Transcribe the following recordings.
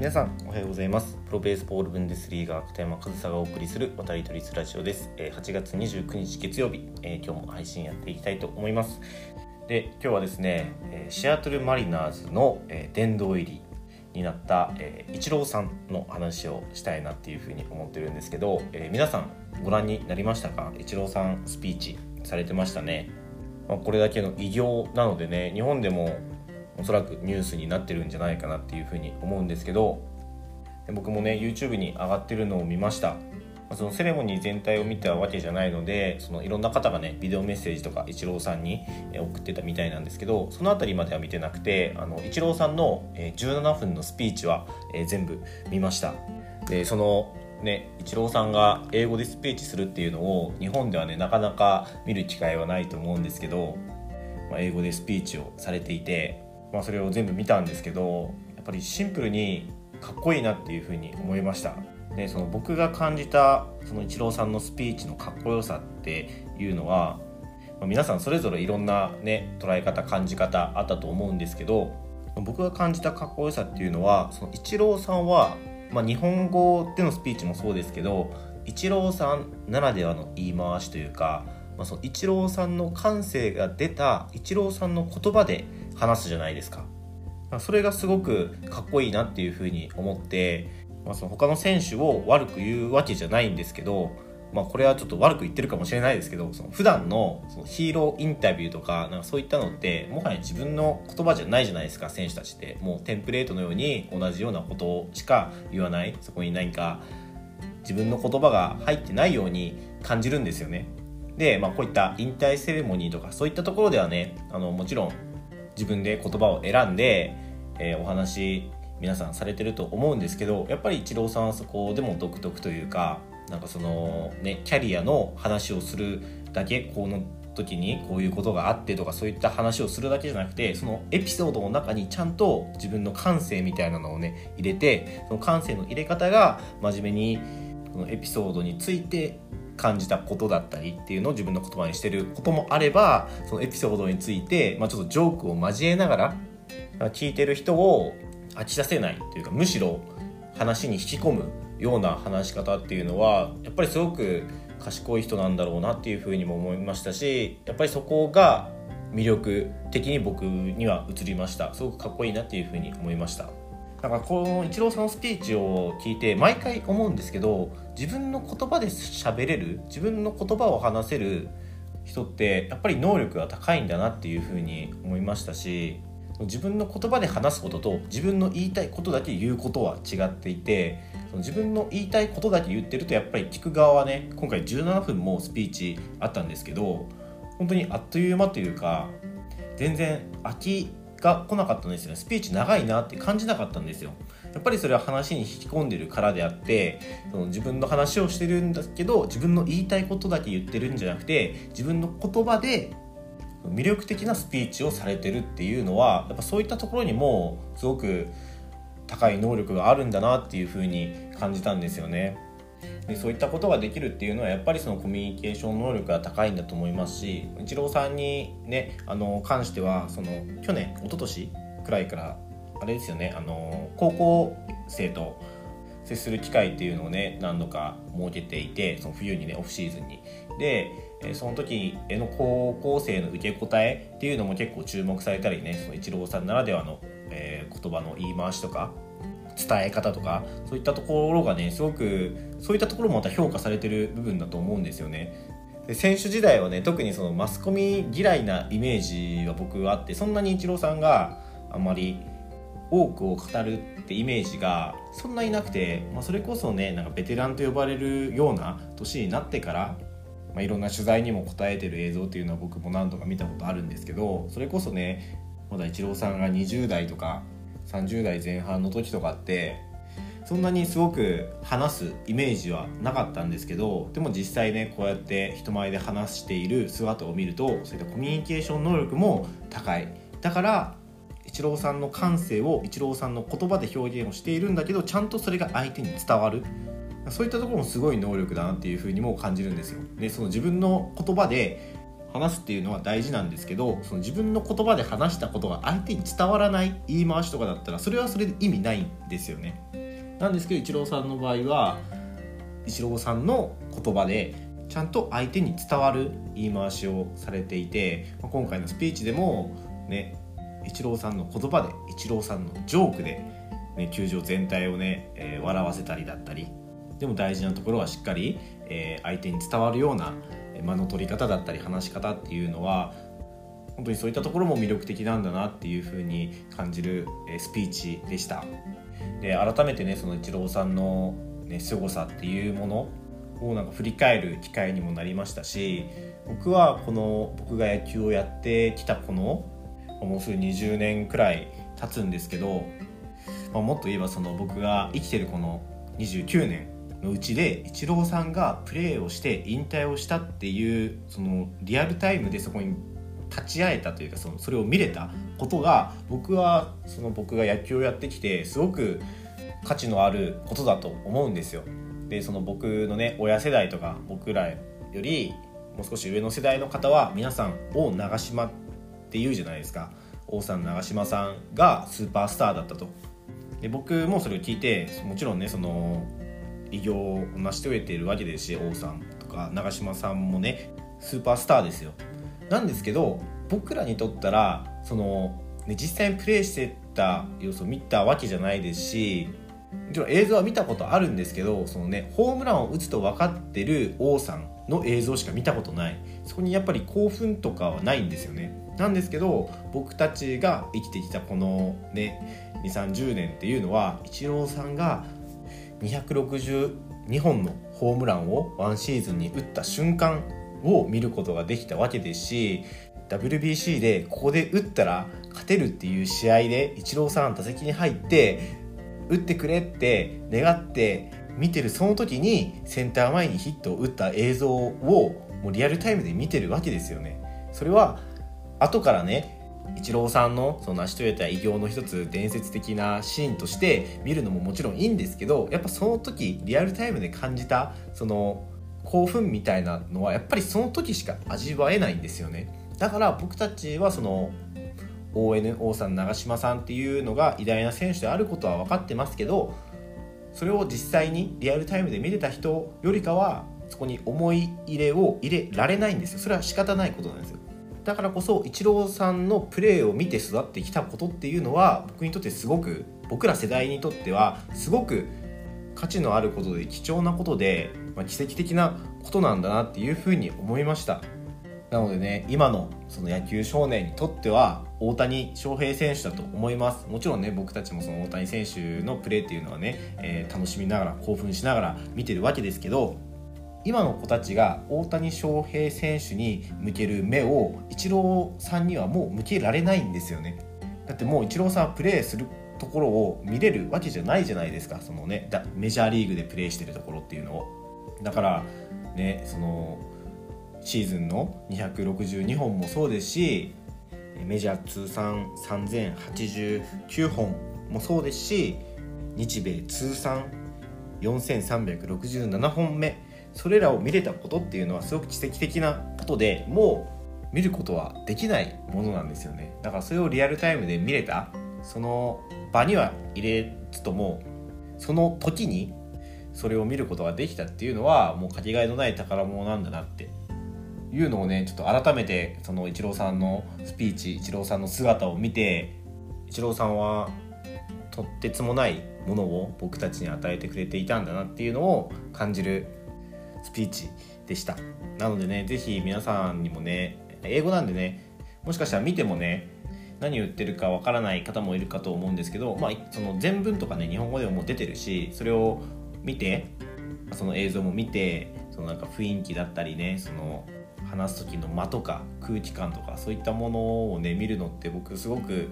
皆さんおはようございます。プロベースボールブンデスリーガー片山和沙がお送りする渡り鳥ラジオです。8月29日月曜日。今日も配信やっていきたいと思います。で今日はですねシアトルマリナーズの殿堂入りになったイチローさんの話をしたいなっていうふうに思ってるんですけど、えー、皆さんご覧になりましたか？イチローさんスピーチされてましたね、まあ、これだけの偉業なのでね日本でもおそらくニュースになってるんじゃないかなっていうふうに思うんですけど僕もね YouTube に上がってるのを見ました。そのセレモニー全体を見たわけじゃないのでそのいろんな方がねビデオメッセージとかイチローさんに送ってたみたいなんですけどその辺りまでは見てなくてあのイチローさんの17分のスピーチは全部見ました。でそのね、イチローさんが英語でスピーチするっていうのを日本ではねなかなか見る機会はないと思うんですけど、まあ、英語でスピーチをされていてまあ、それを全部見たんですけどやっぱりシンプルにかっこいいなっていうふうに思いました。でその僕が感じたそのイチローさんのスピーチのかっこよさっていうのは、まあ、皆さんそれぞれいろんなね捉え方感じ方あったと思うんですけど僕が感じたかっこよさっていうのはそのイチローさんは、まあ、日本語でのスピーチもそうですけどイチローさんならではの言い回しというか、まあ、そのイチローさんの感性が出たイチローさんの言葉で話すじゃないですか。それがすごくかっこいいなっていうふうに思って、まあ、その他の選手を悪く言うわけじゃないんですけど、まあ、これはちょっと悪く言ってるかもしれないですけどその普段のそのヒーローインタビューとかなんかそういったのってもはや自分の言葉じゃないじゃないですか選手たちってもうテンプレートのように同じようなことしか言わないそこに何か自分の言葉が入ってないように感じるんですよね。で、まあ、こういった引退セレモニーとかそういったところではねあのもちろん自分で言葉を選んで、えー、お話皆さんされてると思うんですけどやっぱりイチローさんはそこでも独特というかなんかそのねキャリアの話をするだけこの時にこういうことがあってとかそういった話をするだけじゃなくてそのエピソードの中にちゃんと自分の感性みたいなのをね入れてその感性の入れ方が真面目にこのエピソードについて感じたことだったりっていうのを自分の言葉にしてることもあればそのエピソードについて、まあ、ちょっとジョークを交えながら聞いてる人を飽きさせないというかむしろ話に引き込むような話し方っていうのはやっぱりすごく賢い人なんだろうなっていうふうにも思いましたしやっぱりそこが魅力的に僕には映りました。すごくかっこいいなっていうふうに思いました。だからこのイチローさんのスピーチを聞いて毎回思うんですけど自分の言葉で喋れる自分の言葉を話せる人ってやっぱり能力が高いんだなっていうふうに思いましたし自分の言葉で話すことと自分の言いたいことだけ言うことは違っていて自分の言いたいことだけ言ってるとやっぱり聞く側はね今回17分もスピーチあったんですけど本当にあっという間というか全然飽きが来なかったんですよスピーチ長いなって感じなかったんですよやっぱりそれは話に引き込んでるからであってその自分の話をしてるんだけど自分の言いたいことだけ言ってるんじゃなくて自分の言葉で魅力的なスピーチをされてるっていうのはやっぱそういったところにもすごく高い能力があるんだなっていうふうに感じたんですよね。でそういったことができるっていうのはやっぱりそのコミュニケーション能力が高いんだと思いますしイチローさんにねあの関してはその去年一昨年くらいからあれですよねあの高校生と接する機会っていうのをね何度か設けていてその冬にねオフシーズンに。でその時への高校生の受け答えっていうのも結構注目されたりねそのイチローさんならではの、えー、言葉の言い回しとか伝え方とかそういったところがねすごくそういったところもまた評価されてる部分だと思うんですよね。で選手時代はね特にそのマスコミ嫌いなイメージは僕はあってそんなにイチローさんがあんまり多くを語るってイメージがそんなになくて、まあ、それこそねなんかベテランと呼ばれるような年になってから、まあ、いろんな取材にも答えてる映像っていうのは僕も何度か見たことあるんですけどそれこそねまだイチローさんが20代とか30代前半の時とかってそんなにすごく話すイメージはなかったんですけどでも実際ねこうやって人前で話している姿を見るとそういったコミュニケーション能力も高い。だからイチローさんの感性をイチローさんの言葉で表現をしているんだけどちゃんとそれが相手に伝わる。そういったところもすごい能力だなっていうふうにも感じるんですよ。でその自分の言葉で話すっていうのは大事なんですけどその自分の言葉で話したことが相手に伝わらない言い回しとかだったらそれはそれで意味ないんですよね。なんですけどイチローさんの場合はイチローさんの言葉でちゃんと相手に伝わる言い回しをされていて今回のスピーチでもねイチローさんの言葉でイチローさんのジョークで、ね、球場全体をね、えー、笑わせたりだったり。でも大事なところはしっかり、えー、相手に伝わるような間の取り方だったり話し方っていうのは本当にそういったところも魅力的なんだなっていうふうに感じるスピーチでした。で改めてねそのイチローさんの、ね、凄さっていうものをなんか振り返る機会にもなりましたし僕はこの僕が野球をやってきたこのもうすぐ20年くらい経つんですけど、まあ、もっと言えばその僕が生きてるこの29年のうちでイチローさんがプレーをして引退をしたっていうそのリアルタイムでそこに立ち会えたというかそのそれを見れたことが僕はその僕が野球をやってきてすごく価値のあることだと思うんですよ。でその僕のね親世代とか僕らよりもう少し上の世代の方は皆さん王長島って言うじゃないですか王さん長島さんがスーパースターだったとで僕もそれを聞いてもちろんねその偉業を成し遂げているわけですし王さんとか長嶋さんもねスーパースターですよ。なんですけど僕らにとったらその、ね、実際にプレーしてた様子を見たわけじゃないですしもちろん映像は見たことあるんですけどそのねホームランを打つと分かってる王さんの映像しか見たことない。そこにやっぱり興奮とかはないんですよね。なんですけど僕たちが生きてきたこのね2 3 0年っていうのはイチローさんが262本のホームランをワンシーズンに打った瞬間を見ることができたわけですし WBC でここで打ったら勝てるっていう試合でイチローさん打席に入って打ってくれって願って見てるその時にセンター前にヒットを打った映像をもうリアルタイムで見てるわけですよね。それは後からねイチローさんのその成し遂げた偉業の一つ伝説的なシーンとして見るのももちろんいいんですけどやっぱその時リアルタイムで感じたその興奮みたいなのはやっぱりその時しか味わえないんですよね。だから僕たちはその ONO さん長嶋さんっていうのが偉大な選手であることは分かってますけどそれを実際にリアルタイムで見れた人よりかはそこに思い入れを入れられないんですよ。それは仕方ないことなんですよ。だからこそイチローさんのプレーを見て育ってきたことっていうのは僕にとってすごく僕ら世代にとってはすごく価値のあることで貴重なことで、まあ、奇跡的なことなんだなっていうふうに思いました。なのでね今のその野球少年にとっては大谷翔平選手だと思います。もちろんね僕たちもその大谷選手のプレーっていうのはね、えー、楽しみながら興奮しながら見てるわけですけど今の子たちが大谷翔平選手に向ける目をイチローさんにはもう向けられないんですよね。だってもうイチローさんはプレーするところを見れるわけじゃないじゃないですか。そのねメジャーリーグでプレーしてるところっていうのを。だからねそのシーズンの262本もそうですしメジャー通算3089本もそうですし日米通算4367本目それらを見れたことっていうのはすごく奇跡的なことでもう見ることはできないものなんですよね。だからそれをリアルタイムで見れたその場には入れつともその時にそれを見ることができたっていうのはもうかけがえのない宝物なんだなっていうのをねちょっと改めてそのイチローさんのスピーチイチローさんの姿を見てイチローさんはとってつもないものを僕たちに与えてくれていたんだなっていうのを感じるスピーチでした。なのでね是非皆さんにもね英語なんでねもしかしたら見てもね何言ってるかわからない方もいるかと思うんですけど、まあ、その全文とかね日本語でも出てるしそれを見てその映像も見てそのなんか雰囲気だったりねその話す時の間とか空気感とかそういったものをね見るのって僕すごく、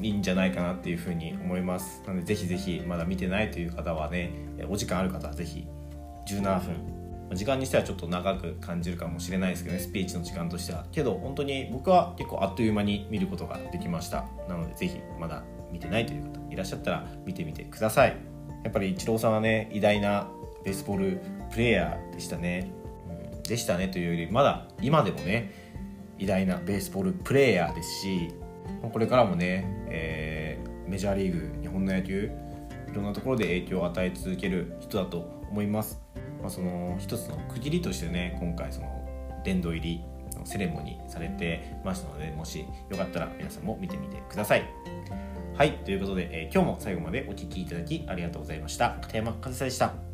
いいんじゃないかなっていうふうに思います。なのでぜひぜひまだ見てないという方はねお時間ある方はぜひ17分。時間にしてはちょっと長く感じるかもしれないですけどねスピーチの時間としては。けど本当に僕は結構あっという間に見ることができました。なので是非まだ見てないという方いらっしゃったら見てみてください。やっぱりイチローさんはね偉大なベースボールプレーヤーでしたね、うん、でしたねというよりまだ今でもね偉大なベースボールプレーヤーですしこれからもね、えー、メジャーリーグ日本の野球いろんなところで影響を与え続ける人だと思います。まあ、その一つの区切りとしてね今回その殿堂入りのセレモニーされてましたのでもしよかったら皆さんも見てみてください。はいということで、えー、今日も最後までお聴きいただきありがとうございました片山和沙でした。